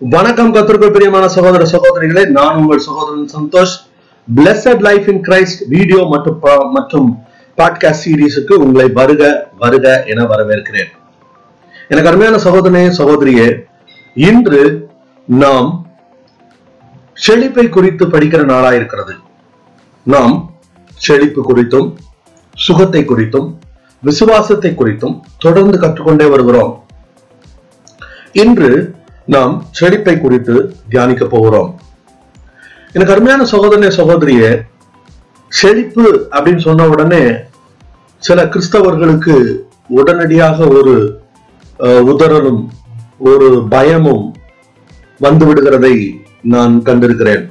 வணக்கம் கத்திற்குள் பிரியமான சகோதர சகோதரிகளே நான் உங்கள் சகோதரன் Santhosh. Blessed life in Christ video மற்றும் மற்றும் பாட்காஸ்ட் சீரீஸுக்கு உங்களை வருக வருக என வரவேற்கிறேன். எனக்கு அருமையான சகோதரனே சகோதரியே இன்று நாம் செழிப்பை குறித்து படிக்கிற நாளா இருக்கிறது. நாம் செழிப்பு குறித்தும் சுகத்தை குறித்தும் விசுவாசத்தை குறித்தும் தொடர்ந்து கற்றுக்கொண்டே வருகிறோம். இன்று நாம் செழிப்பை குறித்து தியானிக்க போகிறோம். எனக்கு அருமையான சகோதரனே சகோதரிய செழிப்பு அப்படின்னு சொன்ன உடனே சில கிறிஸ்தவர்களுக்கு உடனடியாக ஒரு உதரனும் உதறலும் ஒரு பயமும் வந்து விடுகிறதை நான் கண்டிருக்கிறேன்.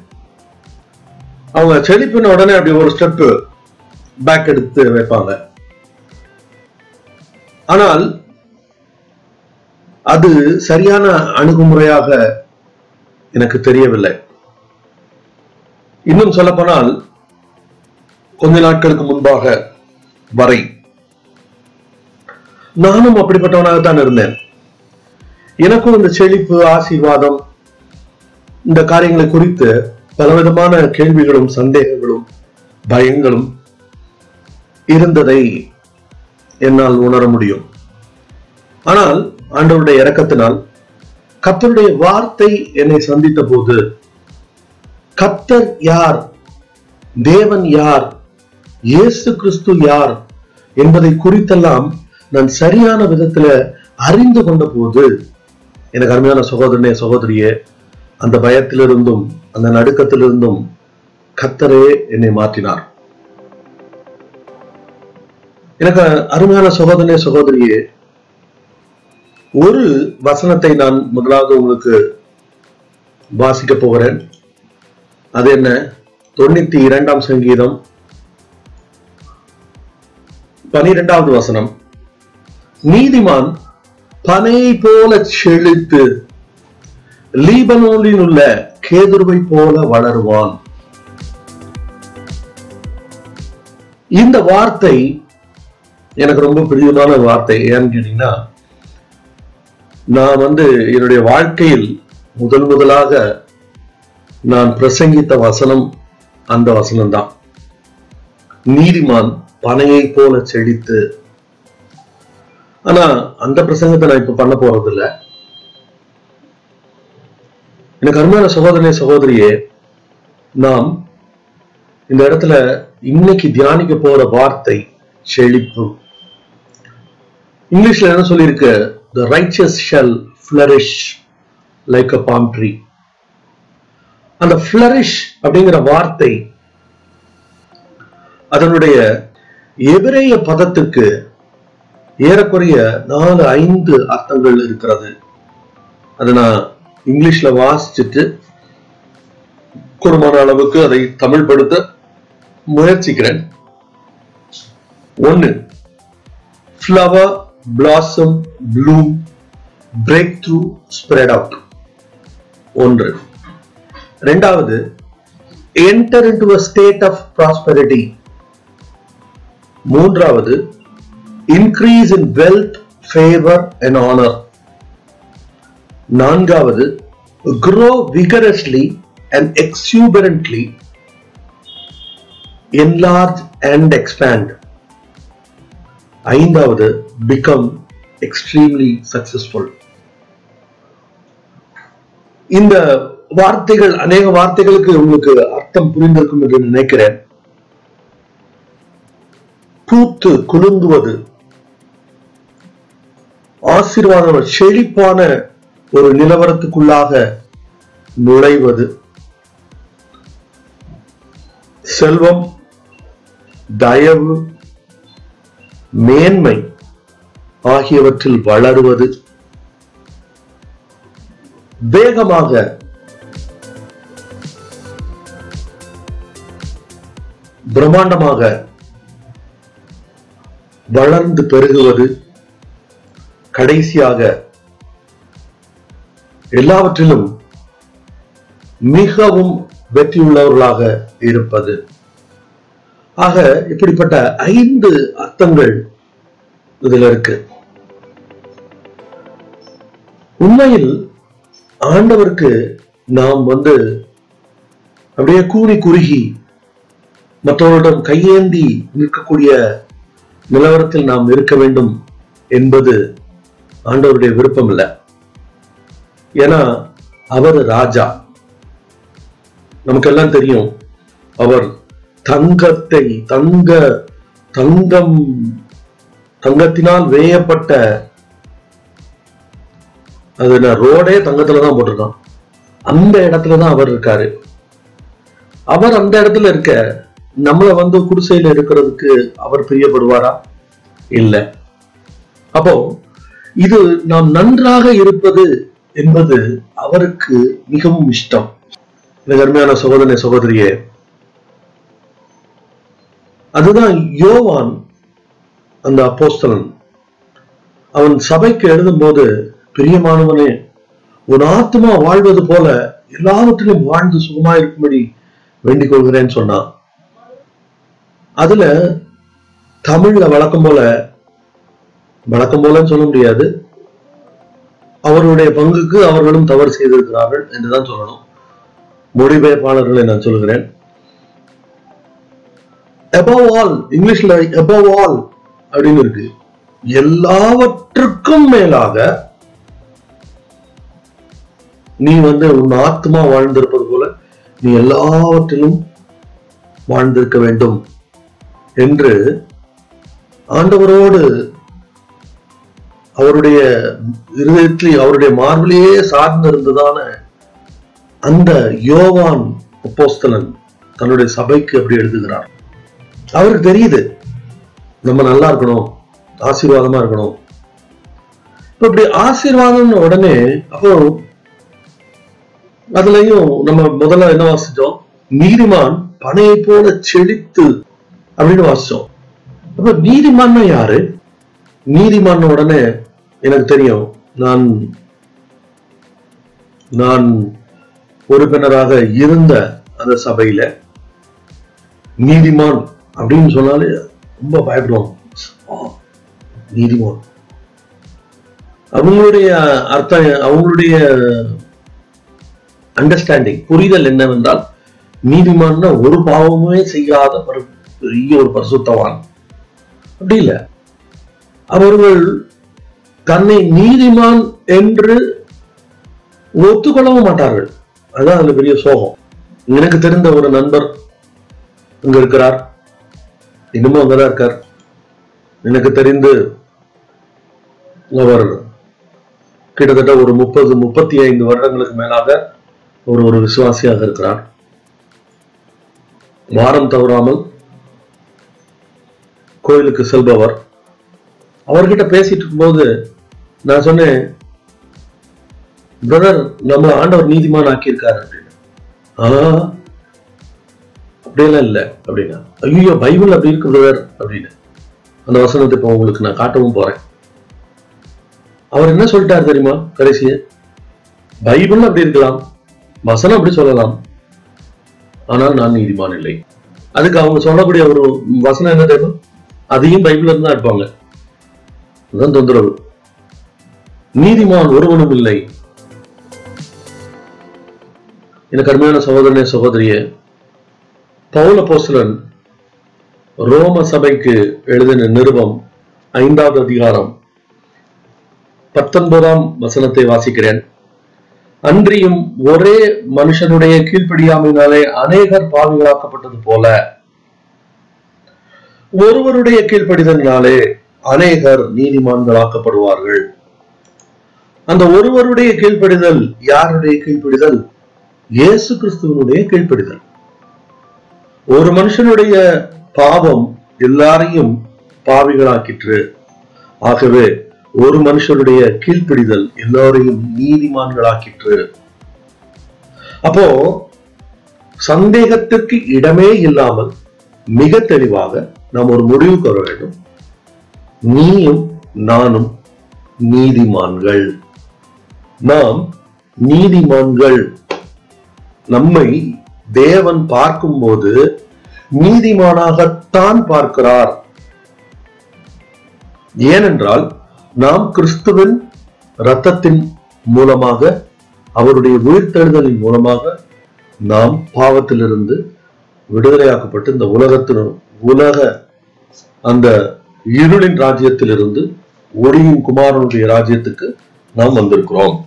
அவங்க செழிப்பின உடனே அப்படி ஒரு ஸ்டெப் பேக் எடுத்து வைப்பாங்க. ஆனால் அது சரியான அணுகுமுறையாக எனக்கு தெரியவில்லை. இன்னும் சொல்லப்போனால் கொஞ்ச நாட்களுக்கு முன்பாக வரை நானும் அப்படிப்பட்டவனாகத்தான் இருந்தேன். எனக்கும் இந்த செழிப்பு ஆசீர்வாதம் இந்த காரியங்களை குறித்து பலவிதமான கேள்விகளும் சந்தேகங்களும் பயங்களும் இருந்ததை என்னால் உணர முடியும். ஆனால் ஆண்டவருடைய இறக்கத்தினால் கத்தருடைய வார்த்தை என்னை சந்தித்த போது கத்தர் யார்? தேவன் யார்? இயேசு கிறிஸ்து யார்? என்பதை குறித்தெல்லாம் நான் சரியான விதத்துல அறிந்து கொண்ட போது எனக்கு அருமையான சகோதரனே சகோதரியே அந்த பயத்திலிருந்தும் அந்த நடுக்கத்திலிருந்தும் கத்தரே என்னை மாற்றினார். எனக்கு அருமையான சகோதரனே சகோதரியே ஒரு வசனத்தை நான் முதலாவது உங்களுக்கு வாசிக்க போகிறேன். அது என்ன? தொண்ணூத்தி இரண்டாம் சங்கீதம் பனிரெண்டாவது வசனம். நீதிமான் பனை போல செழித்து லீபனோனில் உள்ள கேதுருவை போல வளருவான். இந்த வார்த்தை எனக்கு ரொம்ப பிரியமான வார்த்தை. ஏன்னு கேட்டீங்கன்னா நான் வந்து என்னுடைய வாழ்க்கையில் முதல் முதலாக நான் பிரசங்கித்த வசனம் அந்த வசனம்தான். நீதிமான் பனையை போல செழித்து. ஆனா அந்த பிரசங்கத்தை நான் இப்ப பண்ண போறது இல்ல எனக்கு அருமையான சகோதரனே சகோதரியே நாம் இந்த இடத்துல இன்னைக்கு தியானிக்க போற வார்த்தை செழிப்பு. இங்கிலீஷ்ல என்ன சொல்லியிருக்கு? The righteous shall flourish like a palm tree. அந்த flourish அப்படிங்கிற வார்த்தை அதனுடைய எபிரேய பதத்துக்கு ஏறக்குறைய நாலு ஐந்து அர்த்தங்கள் இருக்கிறது. அதை நான் இங்கிலீஷ்ல வாசிச்சுட்டு கூடுமான அளவுக்கு அதை தமிழ்படுத்த முயற்சிக்கிறேன். ஒன்னு flower blossom bloom breakthrough spread out ஒன்று ரெண்டாவது enter into a state of prosperity மூன்றாவது increase in wealth favor and honor நான்காவது grow vigorously and exuberantly enlarge and expand ஐந்தாவது பிகம் எக்ஸ்ட்ரீம்லி சக்சஸ்ஃபுல் இந்த வார்த்தைகள் அநேக வார்த்தைகளுக்கு உங்களுக்கு அர்த்தம் புரிந்திருக்கும் என்று நினைக்கிறேன். பூத்து குலுங்குவது ஆசீர்வாதம் செழிப்பான ஒரு நிலவரத்துக்குள்ளாக நுழைவது செல்வம் தயவு மேன்மை ஆகியவற்றில் வளருவது வேகமாக பிரம்மாண்டமாக வளர்ந்து பெருகுவது கடைசியாக எல்லாவற்றிலும் மிகவும் வெற்றியுள்ளவர்களாக இருப்பது. ஆக இப்படிப்பட்ட ஐந்து அர்த்தங்கள் இதுல இருக்கு. உண்மையில் ஆண்டவருக்கு நாம் வந்து அப்படியே கூறி குறுகி மற்றவர்களிடம் கையேந்தி நிற்கக்கூடிய நிலவரத்தில் நாம் இருக்க வேண்டும் என்பது ஆண்டவருடைய விருப்பம் இல்லை ஏன்னா அவர் ராஜா. நமக்கெல்லாம் தெரியும் அவர் தங்கத்தை தங்க தங்கம் தங்கத்தினால் வேயப்பட்ட அது ரோடே தங்கத்துல தான் போட்டிருக்கான். அந்த இடத்துல தான் அவர் இருக்காரு. அவர் அந்த இடத்துல இருக்க நம்மள வந்து குடிசையில இருக்கிறதுக்கு அவர் பிரியப்படுவாரா? இல்ல. அப்போ இது நாம் நன்றாக இருப்பது என்பது அவருக்கு மிகவும் இஷ்டம். எனக்கு அருமையான சகோதரனை சகோதரியே அதுதான் யோவான் அந்த அப்போஸ்தலன். அவன் சபைக்கு எழுதும்போது பிரியமானவனே உன் ஆத்மா வாழ்வது போல எல்லாவற்றிலும் வாழ்ந்து சுகமா இருக்கும்படி வேண்டிக் கொள்கிறேன்னு சொன்னான். அதுல தமிழ்ல வழக்கம் போல வழக்கம் போலன்னு சொல்ல முடியாது. அவருடைய பங்குக்கு அவர்களும் தவறு செய்திருக்கிறார்கள் என்றுதான் சொல்லணும். மொழிபெயர்ப்பாளர்களை நான் சொல்கிறேன். அபவ் ஆல் இங்கிலீஷ்ல அபவ் ஆல் அப்படின்னு இருக்கு. எல்லாவற்றுக்கும் மேலாக நீ வந்து உன் ஆத்மா வாழ்ந்திருப்பது போல நீ எல்லாவற்றிலும் வாழ்ந்திருக்க வேண்டும் என்று ஆண்டவரோடு அவருடைய இருதயத்தில் அவருடைய மார்பிலேயே சார்ந்திருந்ததான அந்த யோவான் அப்போஸ்தலன் தன்னுடைய சபைக்கு அப்படி எழுதுகிறார். அவருக்கு தெரியுது. நம்ம நல்லா இருக்கணும். ஆசீர்வாதமா இருக்கணும். இப்ப இப்படி ஆசீர்வாதம்னு உடனே அப்போ அதுலயும் நம்ம முதல்ல என்ன வாசிச்சோம்? நீதிமான் பனையை போல செழித்து அப்படின்னு வாசிச்சோம். அப்ப நீதிமான் யாரு? நீதிமான் உடனே எனக்கு தெரியும். நான் நான் உறுப்பினராக இருந்த அந்த சபையில நீதிமான் அப்படின்னு சொன்னாலே ரொம்ப பயப்படுவாங்க. நீதிமான். அவங்களுடைய அர்த்தம் அவங்களுடைய அண்டர்ஸ்டாண்டிங் புரிதல் என்னவென்றால் நீதிமான்னா ஒரு பாவமே செய்யாத பெரிய ஒரு பரிசுத்தவான். அப்படி இல்ல. அவர்கள் தன்னை நீதிமான் என்று ஒத்துக்கொள்ளவும் மாட்டார்கள். அதுதான் அதுல பெரிய சோகம். எனக்கு தெரிந்த ஒரு நண்பர் இங்க இருக்கிறார். இன்னமும் அங்கதான் இருக்கார். எனக்கு தெரிந்து அவர் கிட்டத்தட்ட ஒரு முப்பது முப்பத்தி ஐந்து வருடங்களுக்கு மேலாக ஒரு ஒரு விசுவாசியாக இருக்கிறார். வாரம் தவறாமல் கோயிலுக்கு செல்பவர். அவர்கிட்ட பேசிட்டு இருக்கும்போது நான் சொன்னேன் பிரதர் நம்ம ஆண்டவர் நீதிமான் ஆக்கியிருக்காரு. அப்படின்னு ஆ அப்படியெல்லாம் இல்லை அப்படின்னா ஐயோ பைபிள் அப்படி இருக்கு பிரதர் அப்படின்னு. அந்த வசனத்தை இப்போ உங்களுக்கு நான் காட்டவும் போறேன். அவர் என்ன சொல்லிட்டார் தெரியுமா கடைசிய பைபிள் அப்படி இருக்கலாம் வசனம் அப்படி சொல்லலாம் ஆனால் நான் நீதிமான் இல்லை. அதுக்கு அவங்க சொல்லக்கூடிய ஒரு வசனம் என்ன தெரியுமா? அதையும் பைபிள்ல தான் இருப்பாங்க அதுதான் தொந்தரவு. நீதிமான் ஒருவனும் இல்லை. எனக்கு அருமையான சகோதரனே சகோதரியே பவுல போஸ்லன் ரோம சபைக்கு எழுதின நிருபம் ஐந்தாவது அதிகாரம் பத்தொன்பதாம் வசனத்தை வாசிக்கிறேன். அன்றியும் ஒரே மனுஷனுடைய கீழ்ப்படியாமையினாலே அநேகர் பாவிகளாக்கப்பட்டது போல ஒருவருடைய கீழ்ப்படிதலினாலே அநேகர் நீதிமான்களாக்கப்படுவார்கள். அந்த ஒருவருடைய கீழ்ப்படிதல் யாருடைய கீழ்ப்படிதல்? இயேசு கிறிஸ்துவனுடைய கீழ்ப்படிதல். ஒரு மனுஷனுடைய பாவம் எல்லாரையும் பாவிகளாக்கிற்று. ஆகவே ஒரு மனுஷனுடைய கீழ்ப்பிடிதல் எல்லோரையும் நீதிமான்களாக்கிற்று. அப்போ சந்தேகத்திற்கு இடமே இல்லாமல் மிக தெளிவாக நாம் ஒரு முடிவுக்கு வர வேண்டும். நீயும் நானும் நீதிமான்கள். நாம் நீதிமான்கள். நம்மை தேவன் பார்க்கும் போது நீதிமானாகத்தான் பார்க்கிறார். ஏனென்றால் நாம் கிறிஸ்துவின் இரத்தத்தின் மூலமாக அவருடைய உயிர்த்தெழுதலின் மூலமாக நாம் பாவத்திலிருந்து விடுதலையாக்கப்பட்டு இந்த உலகத்தின் உலக அந்த இருளின் ராஜ்யத்திலிருந்து ஒளியின் குமாரனுடைய ராஜ்யத்துக்கு நாம் வந்திருக்கிறோம்.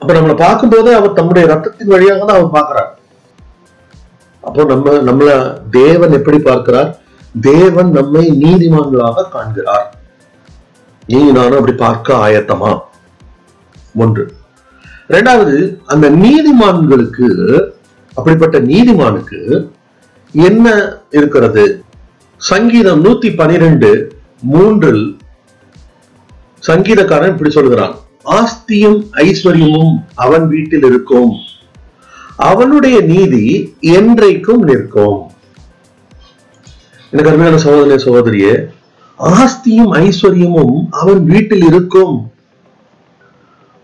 அப்ப நம்மளை பார்க்கும்போது அவர் தம்முடைய ரத்தத்தின் வழியாக தான் அவர் பார்க்கிறார். அப்போ நம்ம நம்மள தேவன் எப்படி பார்க்கிறார்? தேவன் நம்மை நீதிமான்களாக காண்கிறார். நீ நானும் அப்படி பார்க்க ஆயத்தமா? ஒன்று. ரெண்டாவது அந்த நீதிமான்களுக்கு அப்படிப்பட்ட நீதிமானுக்கு என்ன இருக்கிறது? சங்கீதம் நூத்தி பனிரெண்டு மூன்றில் சங்கீதக்காரன் இப்படி சொல்கிறான். ஆஸ்தியும் ஐஸ்வர்யமும் அவன் வீட்டில் இருக்கும். அவனுடைய நீதி என்றைக்கும் நிற்கும். எனக்கு அருமையான சகோதரிய சகோதரியே ஆஸ்தியும் ஐஸ்வர்யமும் அவன் வீட்டில் இருக்கும்.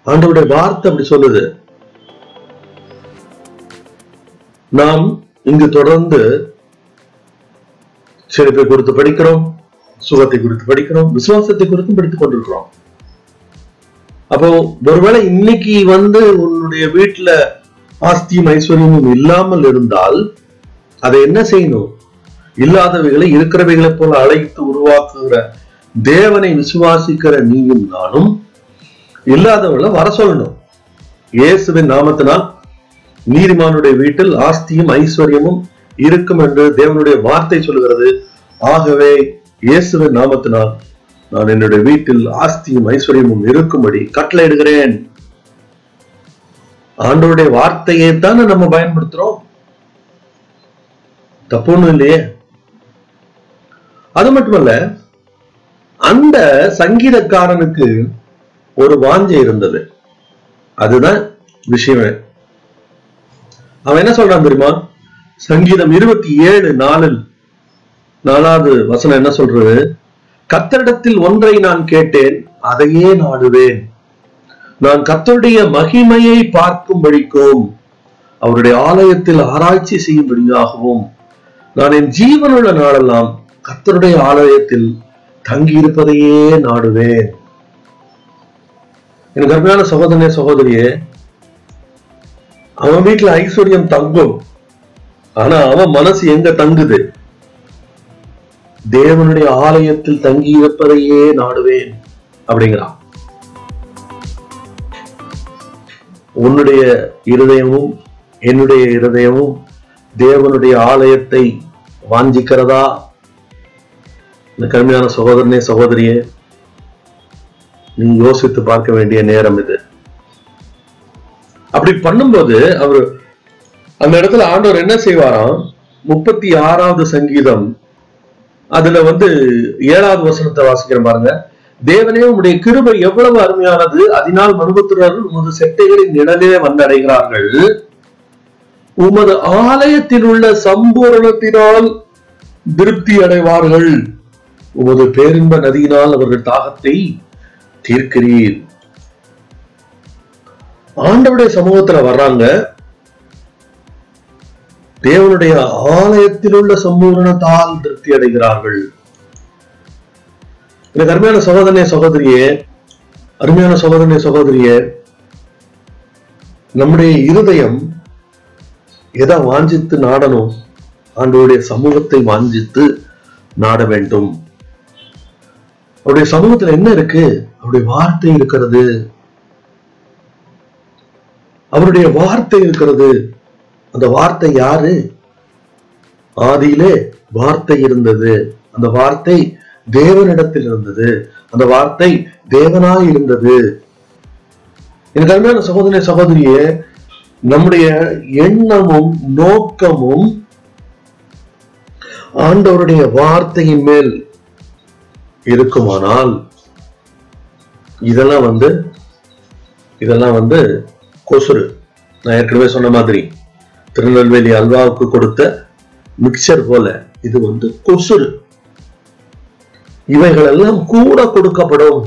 ஆண்டவருடைய வார்த்தை அப்படி சொல்லுது. நாம் இங்கு தொடர்ந்து செழிப்பை குறித்து படிக்கிறோம் சுகத்தை குறித்து படிக்கிறோம் விசுவாசத்தை குறித்தும் படித்துக் கொண்டிருக்கிறோம். அப்போ ஒருவேளை இன்னைக்கு வந்து உன்னுடைய வீட்டுல ஆஸ்தியும் ஐஸ்வர்யமும் இல்லாமல் இருந்தால் அதை என்ன செய்யணும்? இல்லாதவைகளை இருக்கிறவைகளை போல அழைத்து உருவாக்குகிற தேவனை விசுவாசிக்கிற நீயும் நானும் இல்லாதவர்களை வர சொல்லணும். இயேசுவின் நாமத்தினால் நீதிமானுடைய வீட்டில் ஆஸ்தியும் ஐஸ்வர்யமும் இருக்கும் என்று தேவனுடைய வார்த்தை சொல்கிறது ஆகவே இயேசுவின் நாமத்தினால் நான் என்னுடைய வீட்டில் ஆஸ்தியும் ஐஸ்வர்யமும் இருக்கும்படி கட்டளையிடுகிறேன். ஆண்டவருடைய வார்த்தையை தானே நம்ம பயன்படுத்துறோம்? தப்பு இல்லையே. அது மட்டுமல்ல அந்த சங்கீதக்காரனுக்கு ஒரு வாஞ்சை இருந்தது. அதுதான் விஷயமே. அவன் என்ன சொல்றான் தெரியுமா? சங்கீதம் இருபத்தி ஏழு நாலில் நாலாவது வசனம் என்ன சொல்றது? கத்தரிடத்தில் ஒன்றை நான் கேட்டேன் அதையே நாடுவேன். நான் கத்தருடைய மகிமையை பார்க்கும்படிக்கும் அவருடைய ஆலயத்தில் ஆராய்ச்சி செய்யும்படியாகவும் நான் என் ஜீவனுள்ள நாளெல்லாம் கத்தருடைய ஆலயத்தில் தங்கியிருப்பதையே நாடுவேன். எனக்கு அருமையான சகோதரனே சகோதரியே அவன் வீட்டுல ஐஸ்வர்யம் தங்கும். ஆனா அவன் மனசு எங்க தங்குது? தேவனுடைய ஆலயத்தில் தங்கி இருப்பதையே நாடுவேன் அப்படிங்கிறான். உன்னுடைய இருதயமும் என்னுடைய இருதயமும் தேவனுடைய ஆலயத்தை வாஞ்சிக்கிறதா? இந்த கருமையான சகோதரனே சகோதரியே நீ யோசித்து பார்க்க வேண்டிய நேரம் இது. அப்படி பண்ணும்போது அவர் அந்த இடத்துல ஆண்டவர் என்ன செய்வாராம்? முப்பத்தி ஆறாவது சங்கீதம் அதுல வந்து ஏழாவது வசனத்தை வாசிக்கிற பாருங்க. தேவனே உம்முடைய கிருபை எவ்வளவு அருமையானது. அதனால் மனுபுத்திரர்கள் உமது செட்டைகளின் நிழலே வந்தடைகிறார்கள். உமது ஆலயத்தில் உள்ள சம்பூரணத்தினால் திருப்தி அடைவார்கள். உமது பேரின்ப நதியினால் அவர்கள் தாகத்தை தீர்க்கிறீர். ஆண்டவுடைய சமூகத்துல வர்றாங்க. தேவனுடைய ஆலயத்தில் உள்ள சம்பூரணத்தால் திருப்தி அடைகிறார்கள். எனக்கு அருமையான சகோதரனே சகோதரியே அருமையான சகோதரனே சகோதரியே நம்முடைய இருதயம் எதை வாஞ்சித்து நாடணும்? ஆண்டவருடைய சமூகத்தை வாஞ்சித்து நாட வேண்டும். அவருடைய சமூகத்துல என்ன இருக்கு? அவருடைய வார்த்தை இருக்கிறது. அவருடைய வார்த்தை இருக்கிறது. அந்த வார்த்தை யாரு? ஆதியிலே வார்த்தை இருந்தது. அந்த வார்த்தை தேவனிடத்தில் இருந்தது. அந்த வார்த்தை தேவனாய் இருந்தது. எனக்கு அருமையான சகோதரி சகோதரியே நம்முடைய எண்ணமும் நோக்கமும் ஆண்டவருடைய வார்த்தையின் மேல் இருக்குமானால் இதெல்லாம் வந்து இதெல்லாம் வந்து கொசுறு. நான் ஏற்கனவே சொன்ன மாதிரி. திருநெல்வேலி அல்வாவுக்கு கொடுத்த மிக்சர் போல இது வந்து கொசுறு. இவைகள் எல்லாம் கூட கொடுக்கப்படும்.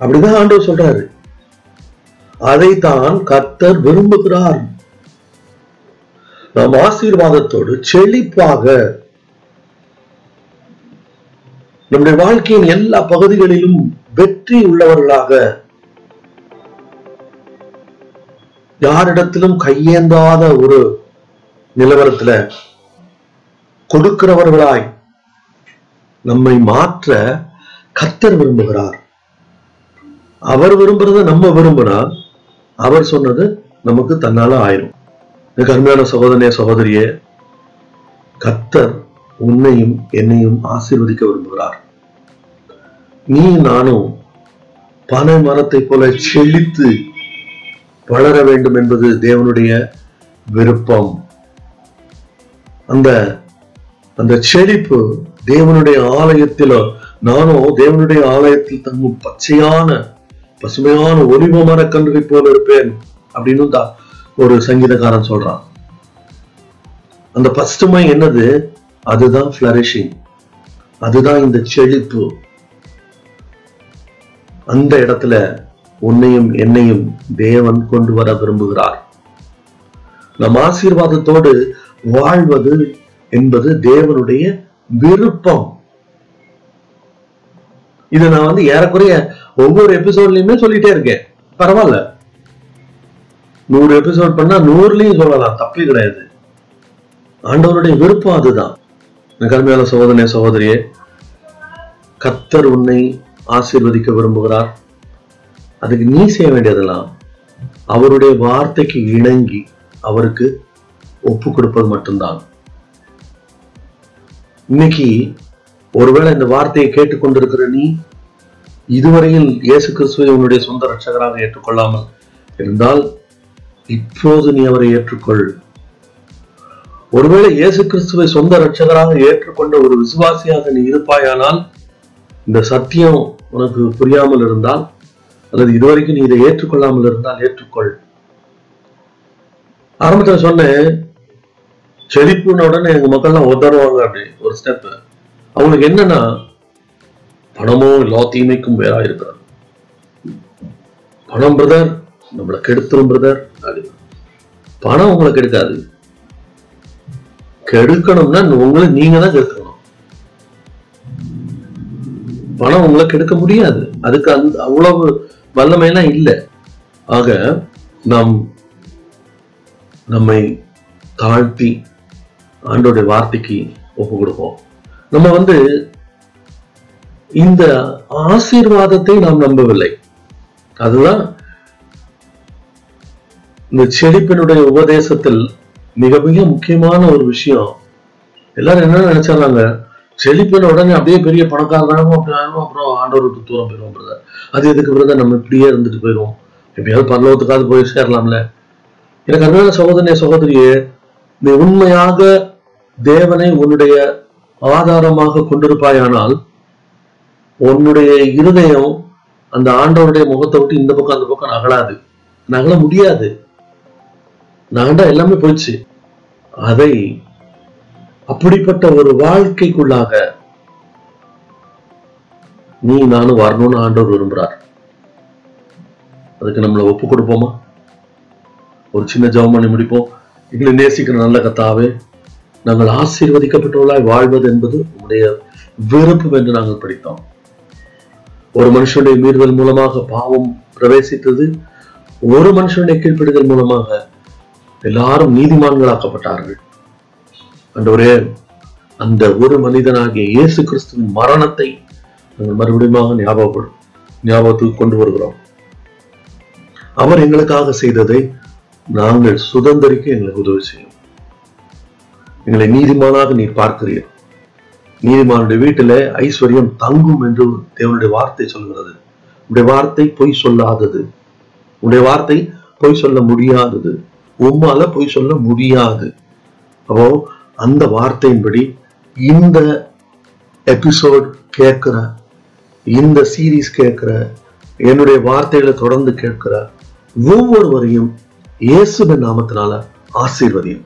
அப்படிதான் ஆண்டவர் சொல்றாரு. அதைத்தான் கர்த்தர் விரும்புகிறார். நாம் ஆசீர்வாதத்தோடு செழிப்பாக நம்முடைய வாழ்க்கையின் எல்லா பகுதிகளிலும் வெற்றி உள்ளவர்களாக யாரிடத்திலும் கையேந்தாத ஒரு நிலவரத்துல கொடுக்கிறவர்களாய் நம்மை மாற்ற கத்தர் விரும்புகிறார். அவர் விரும்புறத நம்ம விரும்புனா அவர் சொன்னது நமக்கு தன்னால ஆயிரும். எனக்கு அருமையான சகோதரனே சகோதரியே கத்தர் உன்னையும் என்னையும் ஆசீர்வதிக்க விரும்புகிறார். நீ நானும் பனை மரத்தை போல செழித்து வளர வேண்டும் என்பது தேவனுடைய விருப்பம். அந்த அந்த செழிப்பு தேவனுடைய ஆலயத்திலோ நானும் தேவனுடைய ஆலயத்தில் தங்கும் பச்சையான பசுமையான ஒளிவ மரக்கன்றை போல இருப்பேன் அப்படின்னு தான் ஒரு சங்கீதக்காரன் சொல்றான். அந்த பசுமை என்னது? அதுதான் ஃபிளரிஷிங் அதுதான் இந்த செழிப்பு. அந்த இடத்துல உன்னையும் என்னையும் தேவன் கொண்டு வர விரும்புகிறார். நம் ஆசீர்வாதத்தோடு வாழ்வது என்பது தேவனுடைய விருப்பம். இதை நான் வந்து ஏறக்குறைய ஒவ்வொரு எபிசோட்லயுமே சொல்லிட்டே இருக்கேன். பரவாயில்ல. நூறு எபிசோட் பண்ணா நூறுலயும் சொல்லலாம் தப்பே கிடையாது. ஆண்டவருடைய விருப்பம் அதுதான். எனக்கு அருமையான சகோதரனே சகோதரியே கத்தர் உன்னை ஆசீர்வதிக்க விரும்புகிறார். அதுக்கு நீ செய்ய வேண்டியதெல்லாம் அவருடைய வார்த்தைக்கு இணங்கி அவருக்கு ஒப்பு கொடுப்பது மட்டும்தான். இன்னைக்கு ஒருவேளை இந்த வார்த்தையை கேட்டுக்கொண்டிருக்கிற நீ இதுவரையில் இயேசு கிறிஸ்துவை உன்னுடைய சொந்த ரட்சகராக ஏற்றுக்கொள்ளாமல் இருந்தால் இப்போது நீ அவரை ஏற்றுக்கொள். ஒருவேளை இயேசு கிறிஸ்துவை சொந்த ரட்சகராக ஏற்றுக்கொண்ட ஒரு விசுவாசியாக நீ இருப்பாயானால் இந்த சத்தியம் உனக்கு புரியாமல் இருந்தால் அல்லது இதுவரைக்கும் நீ இதை ஏற்றுக்கொள்ளாமல் இருந்தால் ஏற்றுக்கொள். ஆரம்பத்தில் சொன்னேன் செழிப்புன உடனே எங்க மக்கள்லாம் உதறுவாங்க அப்படி ஒரு ஸ்டெப் அவங்களுக்கு என்னன்னா பணமோ எல்லா தீமைக்கும் வேறா இருக்கிறார் பணம் பிரதர் நம்மளை கெடுத்துரும் பிரதர் அப்படி பணம் உங்களை கெடுக்காது. கெடுக்கணும்னா உங்களை நீங்க தான் கெடுக்கணும். பணம் உங்களை கெடுக்க முடியாது. அதுக்கு அந்த அவ்வளவு வல்லமைனா இல்லை. ஆக நாம் நம்மை தாழ்த்தி ஆண்டோடைய வார்த்தைக்கு ஒப்பு கொடுப்போம். நம்ம வந்து இந்த ஆசீர்வாதத்தை நாம் நம்பவில்லை. அதுதான் இந்த செழிப்பினுடைய உபதேசத்தில் மிக மிக முக்கியமான ஒரு விஷயம். எல்லாரும் என்ன நினைச்சாங்க? செழிப்பின உடனே அப்படியே பெரிய பணக்காரனாகவும் அப்படி ஆகும் அப்புறம் ஆண்டவருக்கு தூரம் போயிடுவோம் பிரதர் அது எதுக்கு தான் நம்ம இப்படியே இருந்துட்டு போயிடுவோம். எப்பயாவது பரலோகத்துக்காவது போய் சேரலாம்ல. எனக்கு அதனால சகோதரிய சகோதரியே நீ உண்மையாக தேவனை உன்னுடைய ஆதாரமாக கொண்டிருப்பாயானால் உன்னுடைய இருதயம் அந்த ஆண்டவருடைய முகத்தை விட்டு இந்த பக்கம் அந்த பக்கம் நகலாது. நகல முடியாது. நகண்டா எல்லாமே போயிடுச்சு. அதை அப்படிப்பட்ட ஒரு வாழ்க்கைக்குள்ளாக நீ நானும் வரணும்னு ஆண்டவர் விரும்புறார். அதுக்கு நம்மளை ஒப்பு கொடுப்போமா? ஒரு சின்ன ஜெபம் பண்ணி முடிப்போம். எங்களை நேசிக்கிற நல்ல கத்தாவே நாங்கள் ஆசீர்வதிக்கப்பட்டவர்களாய் வாழ்வது என்பது உங்களுடைய விருப்பம் என்று நாங்கள் படித்தோம். ஒரு மனுஷனுடைய மீறுதல் மூலமாக பாவம் பிரவேசித்தது ஒரு மனுஷனுடைய கீழ்ப்படுதல் மூலமாக எல்லாரும் நீதிமான்களாக்கப்பட்டார்கள். ஆண்டவரே அந்த ஒரு மனிதனாகிய இயேசு கிறிஸ்துவின் மரணத்தை நாங்கள் மறுபடியும் ஞாபகப்படும் ஞாபகத்துக்கு கொண்டு வருகிறோம். அவர் எங்களுக்காக செய்ததை நாங்கள் சுதந்திரிக்க எங்களுக்கு உதவி செய்யும். எங்களை நீதிமானாக நீர் பார்க்கிறீர். நீதிமானுடைய வீட்டில ஐஸ்வர்யம் தங்கும் என்று தேவனுடைய வார்த்தை சொல்கிறது. உடைய வார்த்தை பொய் சொல்லாதது. உடைய வார்த்தை பொய் சொல்ல முடியாதது. உம்மால பொய் சொல்ல முடியாது. அப்போ அந்த வார்த்தையின்படி இந்த எபிசோட் கேட்கிற இந்த சீரீஸ் கேட்கிற என்னுடைய வார்த்தைகளை தொடர்ந்து கேட்கிற ஒவ்வொருவரையும் இயேசுவின் நாமத்தினால ஆசீர்வதியும்.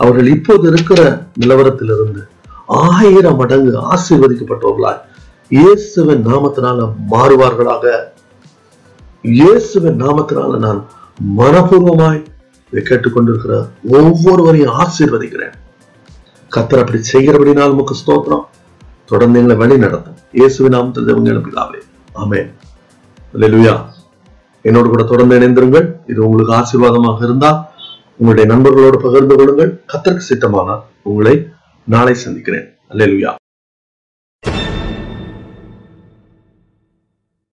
அவர்கள் இப்போது இருக்கிற நிலவரத்திலிருந்து ஆயிரம் மடங்கு ஆசீர்வதிக்கப்பட்டவர்களாய் இயேசுவின் நாமத்தினால மாறுவார்களாக. இயேசுவின் நாமத்தினால நான் மனப்பூர்வமாய் கேட்டுக்கொண்டிருக்கிற ஒவ்வொருவரையும் ஆசீர்வதிக்கிறேன். கத்தர் அப்படி செய்கிறபடினால் நமக்கு ஸ்தோத்திரம். தொடர்ந்து எங்களை வழி நடத்தும் இயேசுவின் நாமத்தில் தேவங்க பிதாவே. ஆமே அல்லேலூயா என்னோடு கூட தொடர்ந்து இணைந்திருங்கள். இது உங்களுக்கு ஆசீர்வாதமாக இருந்தால் உங்களுடைய நண்பர்களோடு பகிர்ந்து கொள்ளுங்கள். கத்தற்கு சித்தமானால் உங்களை நாளை சந்திக்கிறேன். அல்லேலூயா